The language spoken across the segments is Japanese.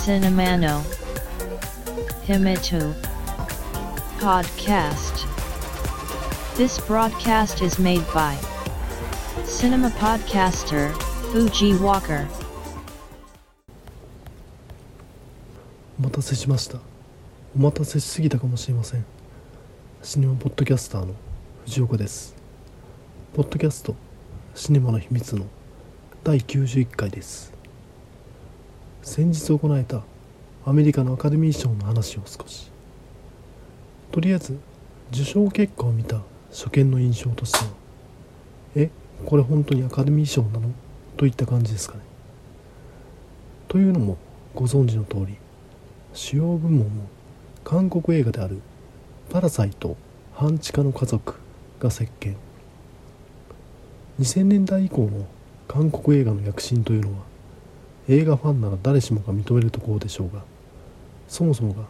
Cinemano Himitu Podcast This broadcast is made by Cinema Podcaster Fuji Walker お待たせしましたお待たせしすぎたかもしれませんシネマポッドキャスターの藤岡ですポッドキャストシネマの秘密の第91回です。先日行われたアメリカのアカデミー賞の話を少し。とりあえず受賞結果を見た初見の印象としてはえこれ本当にアカデミー賞なの？といった感じですかね。というのもご存知の通り主要部門も韓国映画である「パラサイト半地下の家族」が席巻2000年代以降の韓国映画の躍進というのは映画ファンなら誰しもが認めるところでしょうがそもそもが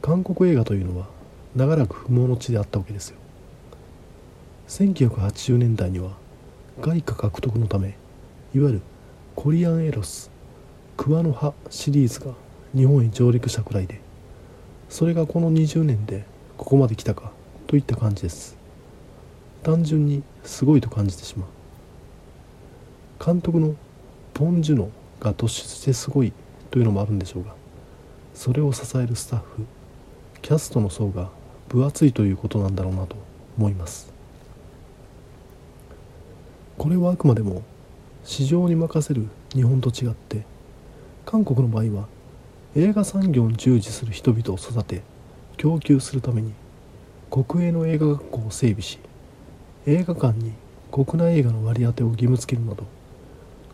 韓国映画というのは長らく不毛の地であったわけですよ。1980年代には外貨獲得のためいわゆるコリアンエロスクワの葉シリーズが日本へ上陸したくらいでそれがこの20年でここまで来たかといった感じです。単純にすごいと感じてしまう。監督のポン・ジュノが突出してすごいというのもあるんでしょうがそれを支えるスタッフキャストの層が分厚いということなんだろうなと思います。これはあくまでも市場に任せる日本と違って韓国の場合は映画産業に従事する人々を育て供給するために国営の映画学校を整備し映画館に国内映画の割り当てを義務付けるなど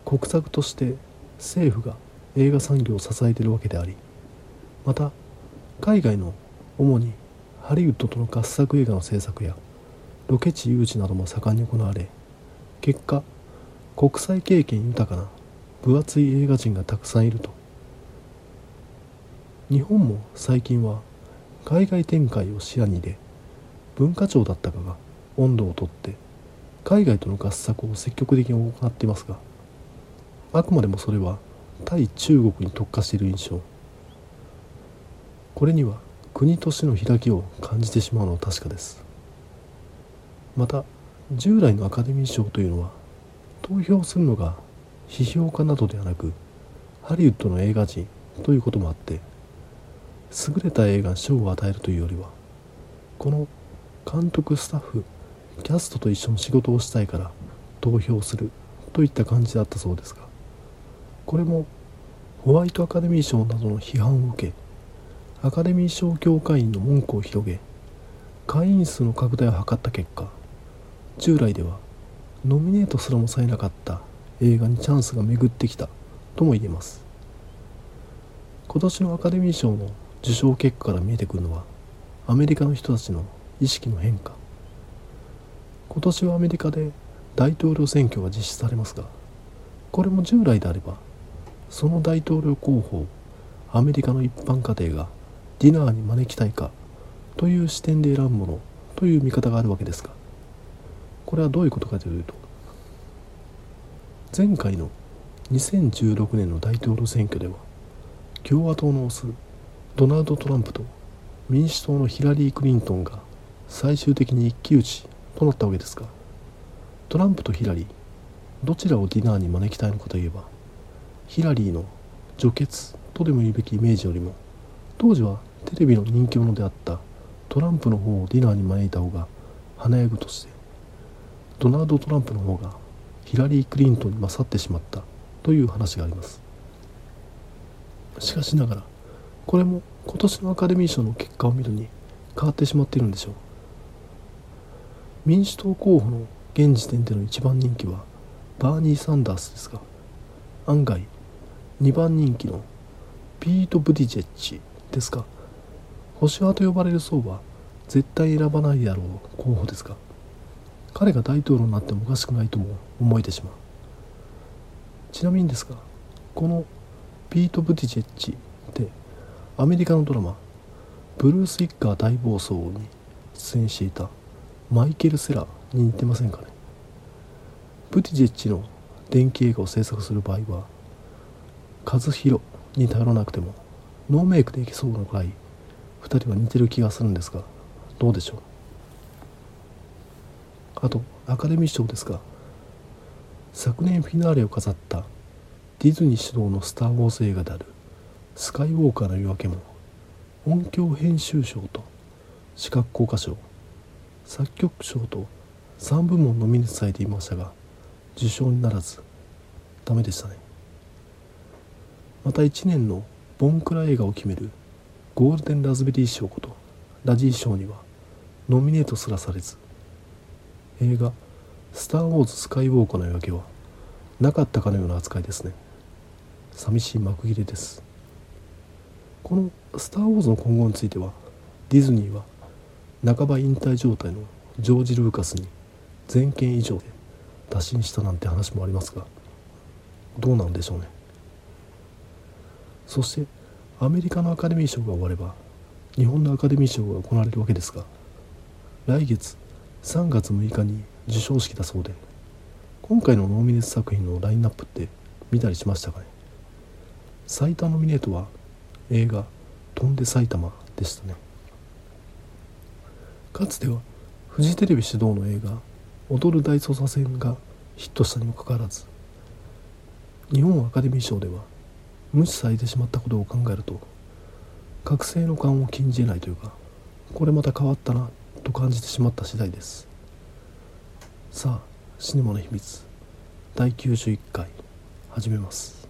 国策として政府が映画産業を支えているわけでありまた海外の主にハリウッドとの合作映画の制作やロケ地誘致なども盛んに行われ結果国際経験豊かな分厚い映画人がたくさんいると。日本も最近は海外展開を視野に入れ文化庁だったかが温度をとって海外との合作を積極的に行っていますがあくまでもそれは対中国に特化している印象。これには国としての開きを感じてしまうのは確かです。また従来のアカデミー賞というのは投票するのが批評家などではなくハリウッドの映画人ということもあって優れた映画に賞を与えるというよりはこの監督スタッフキャストと一緒に仕事をしたいから投票するといった感じだったそうですがこれもホワイトアカデミー賞などの批判を受けアカデミー賞協会員の文句を広げ会員数の拡大を図った結果従来ではノミネートすらもされなかった映画にチャンスが巡ってきたとも言えます。今年のアカデミー賞の受賞結果から見えてくるのはアメリカの人たちの意識の変化。今年はアメリカで大統領選挙が実施されますがこれも従来であればその大統領候補をアメリカの一般家庭がディナーに招きたいかという視点で選ぶものという見方があるわけですがこれはどういうことかというと前回の2016年の大統領選挙では共和党の推すドナルド・トランプと民主党のヒラリー・クリントンが最終的に一騎打ちとなったわけですがトランプとヒラリーどちらをディナーに招きたいのかといえばヒラリーの除血とでも言うべきイメージよりも当時はテレビの人気者であったトランプの方をディナーに招いた方が華やぐとしてドナルド・トランプの方がヒラリー・クリントンに勝ってしまったという話があります。しかしながらこれも今年のアカデミー賞の結果を見るに変わってしまっているんでしょう。民主党候補の現時点での一番人気はバーニー・サンダースですが案外2番人気のピート・ブディジェッチですが保守派と呼ばれる層は絶対選ばないであろう候補ですが彼が大統領になってもおかしくないとも思えてしまう。ちなみにですがこのピート・ブディジェッチってアメリカのドラマ「ブルース・イッカー大暴走」に出演していたマイケル・セラーに似てませんかね？ブティジェッチの電気映画を制作する場合は和弘に頼らなくてもノーメイクでいけそうなぐらい2人は似てる気がするんですがどうでしょう？あとアカデミー賞ですが昨年フィナーレを飾ったディズニー主導のスター・ウォーズ映画である「スカイウォーカーの夜明け」も音響編集賞と視覚効果賞作曲賞と3部門のミネされていましたが受賞にならずダメでしたね。また1年のボンクラ映画を決めるゴールデンラズベリー賞ことラジー賞にはノミネートすらされず映画「スター・ウォーズ・スカイウォーカーの夜明け」はなかったかのような扱いですね。寂しい幕切れです。この「スター・ウォーズ」の今後についてはディズニーは半ば引退状態のジョージ・ルーカスに全権以上で打診したなんて話もありますがどうなんでしょうね。そしてアメリカのアカデミー賞が終われば日本のアカデミー賞が行われるわけですが来月3月6日に授賞式だそうで今回のノーミネート作品のラインナップって見たりしましたかね？最多ノミネートは映画「飛んで埼玉」でしたね。かつてはフジテレビ主導の映画「踊る大捜査線」がヒットしたにもかかわらず日本アカデミー賞では無視されてしまったことを考えると覚醒の感を禁じえないというかこれまた変わったなと感じてしまった次第です。さあシネマの秘密第91回始めます。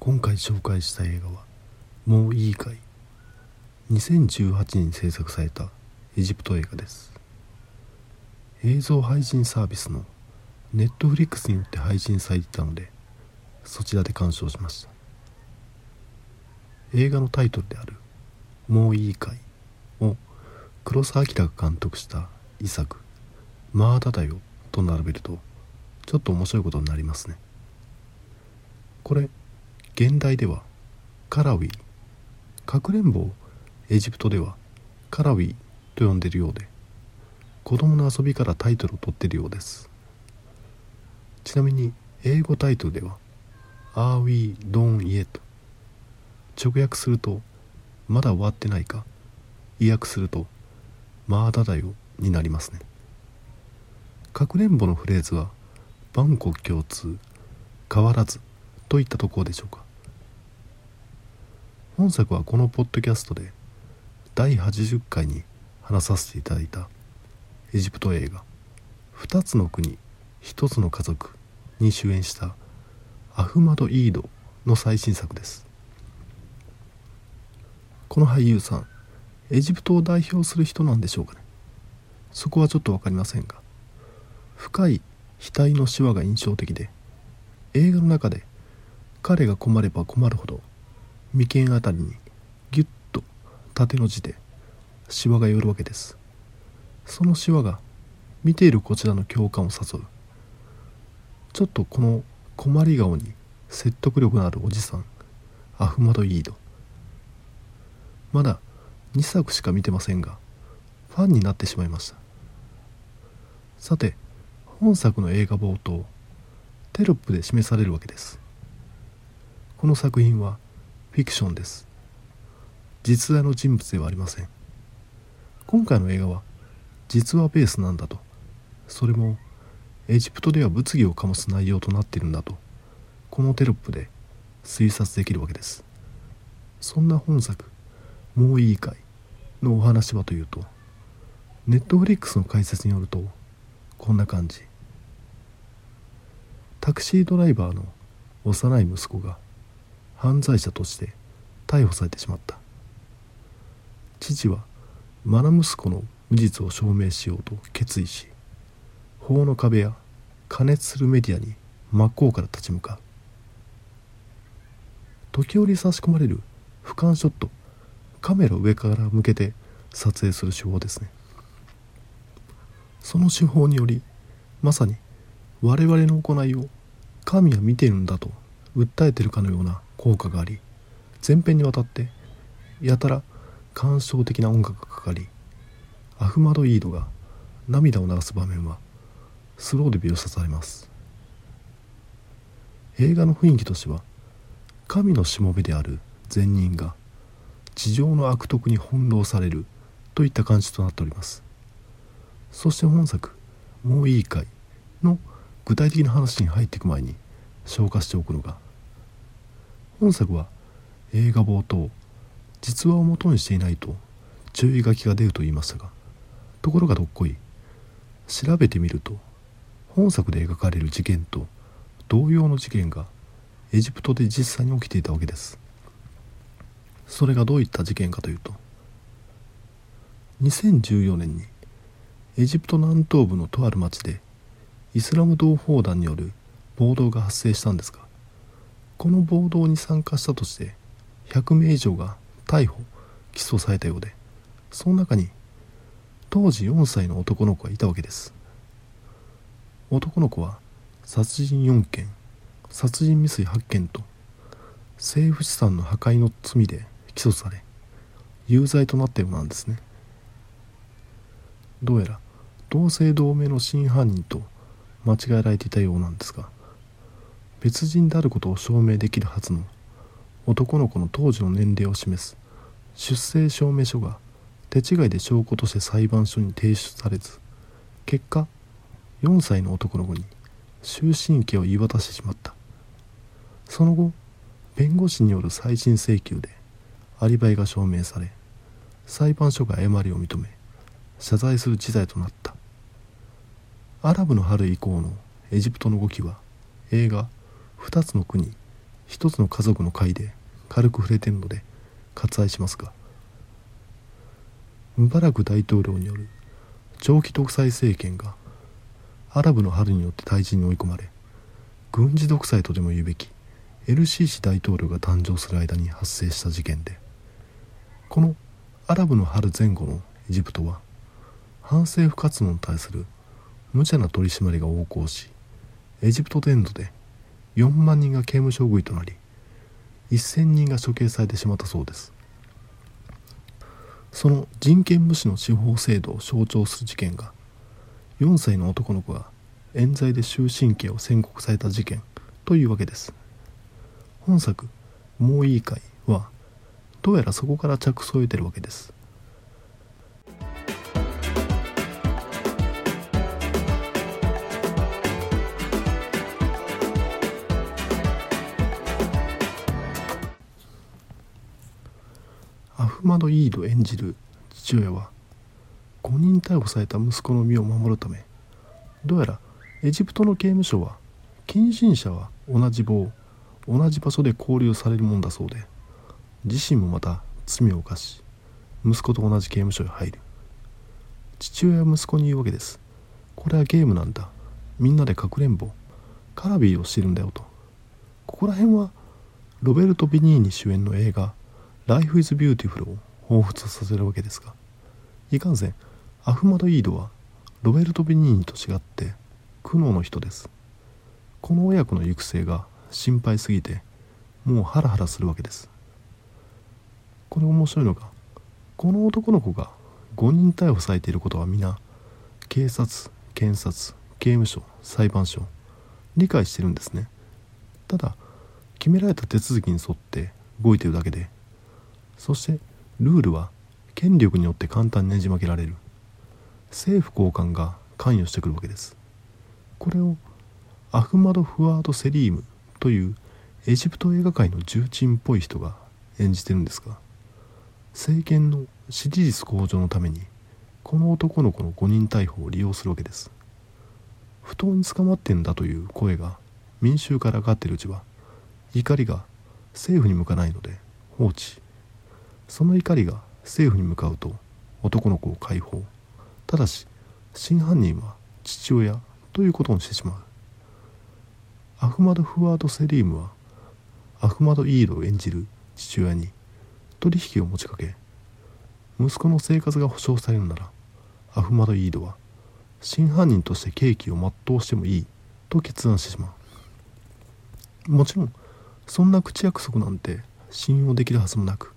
今回紹介した映画は「もういいかい」2018年に制作されたエジプト映画です。映像配信サービスのネットフリックスによって配信されていたのでそちらで鑑賞しました。映画のタイトルである「もういいかい」を黒澤明が監督した遺作「まあだだよ」と並べるとちょっと面白いことになりますね。これ現代ではカラウィかくれんぼをエジプトではカラウィと呼んでいるようで子供の遊びからタイトルを取っているようですちなみに英語タイトルでは「Are we done yet?」直訳すると「まだ終わってないか?」意訳すると「まだだよ」になりますねかくれんぼのフレーズは万国共通変わらずといったところでしょうか本作はこのポッドキャストで第80回に話させていただいたエジプト映画「2つの国1つの家族」に主演したアフマド・イードの最新作です。この俳優さんエジプトを代表する人なんでしょうかね。そこはちょっと分かりませんが深い額のシワが印象的で映画の中で彼が困れば困るほど眉間あたりにギュッと縦の字でシワが寄るわけです。そのシワが見ているこちらの共感を誘う。ちょっとこの困り顔に説得力のあるおじさんアフマド・イード。まだ2作しか見てませんがファンになってしまいました。さて本作の映画冒頭テロップで示されるわけです。この作品はフィクションです。実在の人物ではありません。今回の映画は実話ベースなんだと。それもエジプトでは物議を醸す内容となっているんだと。このテロップで推察できるわけです。そんな本作「もういいかい」のお話はというとネットフリックスの解説によるとこんな感じ。タクシードライバーの幼い息子が犯罪者として逮捕されてしまった。父は愛息子の無実を証明しようと決意し法の壁や加熱するメディアに真っ向から立ち向かう。時折差し込まれる俯瞰ショットカメラを上から向けて撮影する手法ですね。その手法によりまさに我々の行いを神は見ているんだと訴えてるかのような効果があり前編にわたってやたら感傷的な音楽がかかりアフマド・イードが涙を流す場面はスローで描写されます。映画の雰囲気としては神のしもべである善人が地上の悪徳に翻弄されるといった感じとなっております。そして本作「もういいかい」の具体的な話に入っていく前に消化しておくのが本作は映画冒頭実話をもとにしていないと注意書きが出ると言いましたがところがどっこい調べてみると本作で描かれる事件と同様の事件がエジプトで実際に起きていたわけです。それがどういった事件かというと2014年にエジプト南東部のとある町でイスラム同胞団による暴動が発生したんですがこの暴動に参加したとして100名以上が逮捕起訴されたようでその中に当時4歳の男の子がいたわけです。男の子は殺人4件殺人未遂8件と政府資産の破壊の罪で起訴され有罪となったようなんですね。どうやら同姓同名の真犯人と間違えられていたようなんですが別人であることを証明できるはずの男の子の当時の年齢を示す。出生証明書が手違いで証拠として裁判所に提出されず結果4歳の男の子に終身刑を言い渡してしまった。その後弁護士による再審請求でアリバイが証明され裁判所が誤りを認め謝罪する事態となった。アラブの春以降のエジプトの動きは映画「2つの国1つの家族」の回で軽く触れているので割愛しますがムバラク大統領による長期独裁政権がアラブの春によって退陣に追い込まれ軍事独裁とでも言うべき LCC 大統領が誕生する間に発生した事件でこのアラブの春前後のエジプトは反政府活動に対する無茶な取り締まりが横行しエジプト全土で4万人が刑務所食いとなり1000人が処刑されてしまったそうです。その人権無視の司法制度を象徴する事件が4歳の男の子が冤罪で終身刑を宣告された事件というわけです。本作「もういいかい」はどうやらそこから着想を得てるわけです。マド・イード演じる父親は5人逮捕された息子の身を守るためどうやらエジプトの刑務所は近親者は同じ棒同じ場所で交流されるもんだそうで自身もまた罪を犯し息子と同じ刑務所へ入る。父親は息子に言うわけです。これはゲームなんだ。みんなでかくれんぼ。カラビーをしてるんだよと。ここら辺はロベルト・ビニーニ主演の映画「Life is Beautiful」を彷彿させるわけですがいかんせんアフマド・イードはロベルト・ビニーニと違って苦悩の人です。この親子の行く末が心配すぎてもうハラハラするわけです。これ面白いのがこの男の子が5人逮捕されていることは皆警察検察刑務所裁判所理解してるんですね。ただ決められた手続きに沿って動いてるだけでそしてルールは権力によって簡単にねじ曲げられる。政府高官が関与してくるわけです。これをアフマド・フワード・セリームというエジプト映画界の重鎮っぽい人が演じてるんですが政権の支持率向上のためにこの男の子の5人逮捕を利用するわけです。不当に捕まってんだという声が民衆から上がってるうちは怒りが政府に向かないので放置。その怒りが政府に向かうと男の子を解放。ただし真犯人は父親ということにしてしまう。アフマド・フワード・セリームはアフマド・イードを演じる父親に取引を持ちかけ息子の生活が保障されるならアフマド・イードは真犯人として刑期を全うしてもいいと決断してしまう。もちろんそんな口約束なんて信用できるはずもなく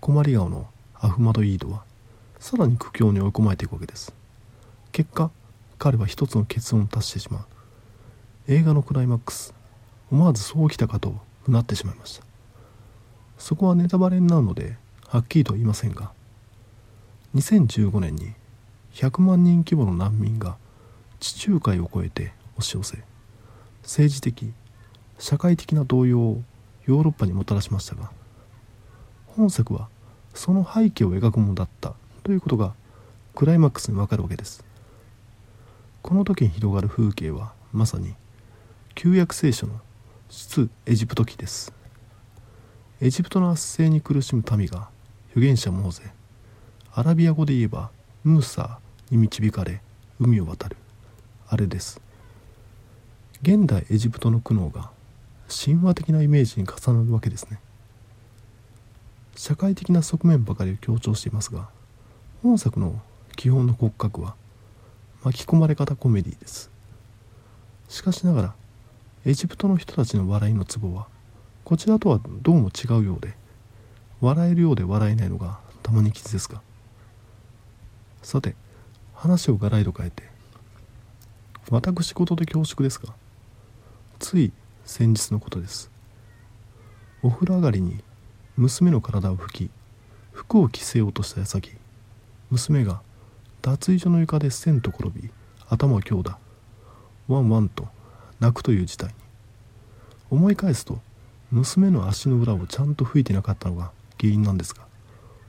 困り顔のアフマド・イードはさらに苦境に追い込まれていくわけです。結果彼は一つの結論を達してしまう。映画のクライマックス思わずそうきたかとなってしまいました。そこはネタバレになるのではっきりとは言いませんが2015年に100万人規模の難民が地中海を越えて押し寄せ政治的社会的な動揺をヨーロッパにもたらしましたが本作はその背景を描くものだったということがクライマックスにわかるわけです。この時に広がる風景はまさに旧約聖書の出エジプト記です。エジプトの圧政に苦しむ民が預言者モーゼアラビア語で言えばムーサーに導かれ海を渡る。あれです。現代エジプトの苦悩が神話的なイメージに重なるわけですね。社会的な側面ばかりを強調していますが本作の基本の骨格は巻き込まれ方コメディです。しかしながらエジプトの人たちの笑いのツボはこちらとはどうも違うようで笑えるようで笑えないのがたまに傷ですがさて話をガラリと変えて私事で恐縮ですがつい先日のことです。お風呂上がりに娘の体を拭き服を着せようとした矢先娘が脱衣所の床でせんと転び頭を強打ワンワンと泣くという事態に。思い返すと娘の足の裏をちゃんと拭いてなかったのが原因なんですが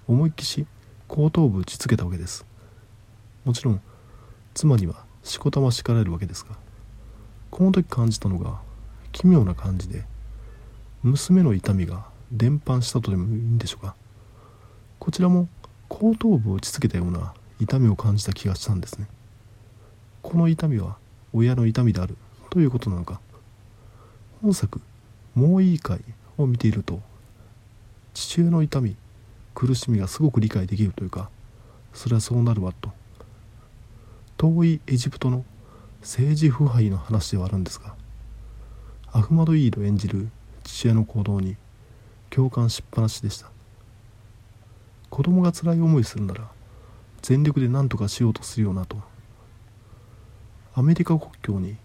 思いっきし後頭部打ちつけたわけです。もちろん妻にはしこたま叱られるわけですがこの時感じたのが奇妙な感じで娘の痛みが伝播したとでもいいんでしょうか。こちらも後頭部を打ちつけたような痛みを感じた気がしたんですね。この痛みは親の痛みであるということなのか。本作「もういいかい」を見ていると父親の痛み苦しみがすごく理解できるというかそれはそうなるわと。遠いエジプトの政治腐敗の話ではあるんですがアフマド・イード演じる父親の行動に共感しっぱなしでした。子供が辛い思いするなら全力で何とかしようとするよなと。アメリカ国境に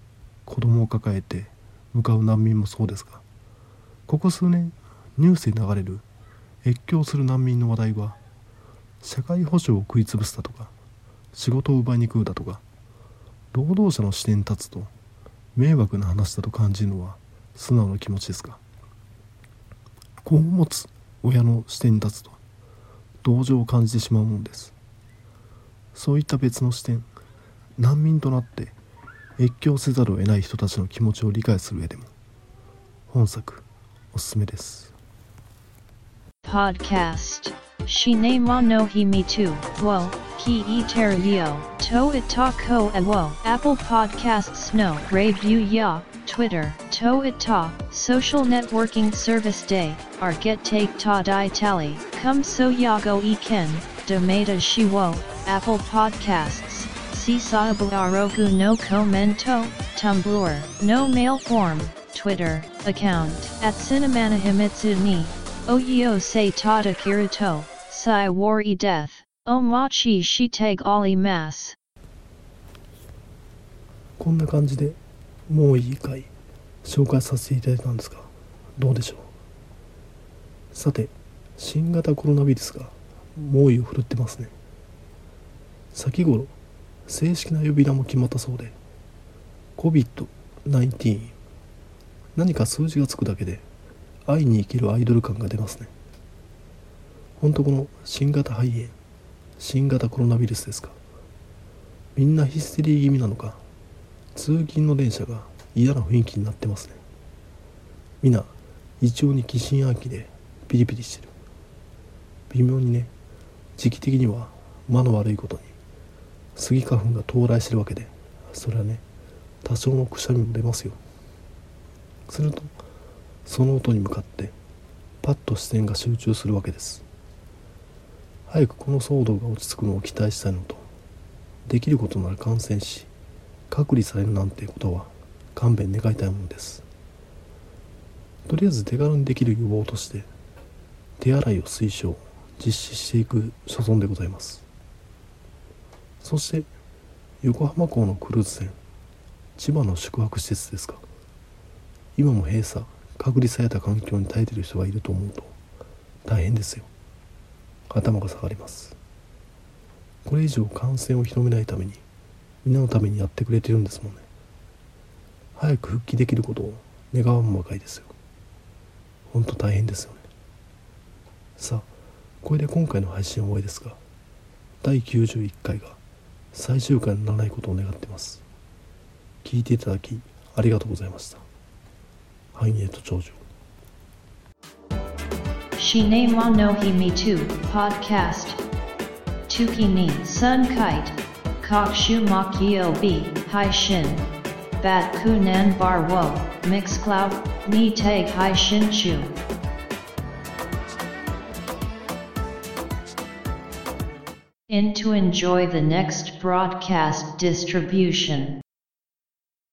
子供を抱えて向かう難民もそうですがここ数年ニュースで流れる越境する難民の話題は社会保障を食い潰すだとか仕事を奪いに来るだとか労働者の視点に立つと迷惑な話だと感じるのは素直な気持ちですが子を持つ親の視点に立つと同情を感じてしまうものですそういった別の視点難民となって越境せざるを得ない人たちの気持ちを理解する上でも本作おすすめです Podcast. Shine mo no hi me too. Wo, ki e. To it talk ho a wo. Apple Podcasts no. You ya. Twitter. To it ta. Social networking service day. Ar get take ta di tally. Come so ya go e ken. Domata shi wo. Apple Podcasts. Sisabu Arogu no commento. Tumblr. No mail form. Twitter. Account. At Cinemana Himitsu ni. Oyo se tata kirito, sai wari death, o machi shiteg ali mas. こんな感じでもういい回紹介させていただいたんですがどうでしょう？さて新型コロナウイルスが猛威を振るってますね。先頃正式な呼び名も決まったそうで COVID-19 何か数字がつくだけで会いに生きるアイドル感が出ますね。ほんとこの新型肺炎新型コロナウイルスですか？みんなヒステリー気味なのか？通勤の電車が嫌な雰囲気になってますね。みんな胃腸に疑心暗鬼でピリピリしてる。微妙にね時期的には間の悪いことにスギ花粉が到来してるわけでそれはね多少のくしゃみも出ますよ。するとその音に向かってパッと視線が集中するわけです。早くこの騒動が落ち着くのを期待したいのとできることなら感染し隔離されるなんてことは勘弁願いたいものです。とりあえず手軽にできる予防として手洗いを推奨実施していく所存でございます。そして横浜港のクルーズ船千葉の宿泊施設ですか。今も閉鎖隔離された環境に耐えている人がいると思うと大変ですよ。頭が下がります。これ以上感染を広めないために皆のためにやってくれてるんですもんね。早く復帰できることを願わんばかりですよ。ほんと大変ですよね。さあこれで今回の配信は終わりですが第91回が最終回にならないことを願ってます。聞いていただきありがとうございました。繁栄と長寿 Shine wa no hi me too, podcast. Tuki ni sun kite. Kokshu makio bi, hai shin. Bat kunan bar wo, mix cloud, ni tag hai shin chu. In to enjoy the next broadcast distribution.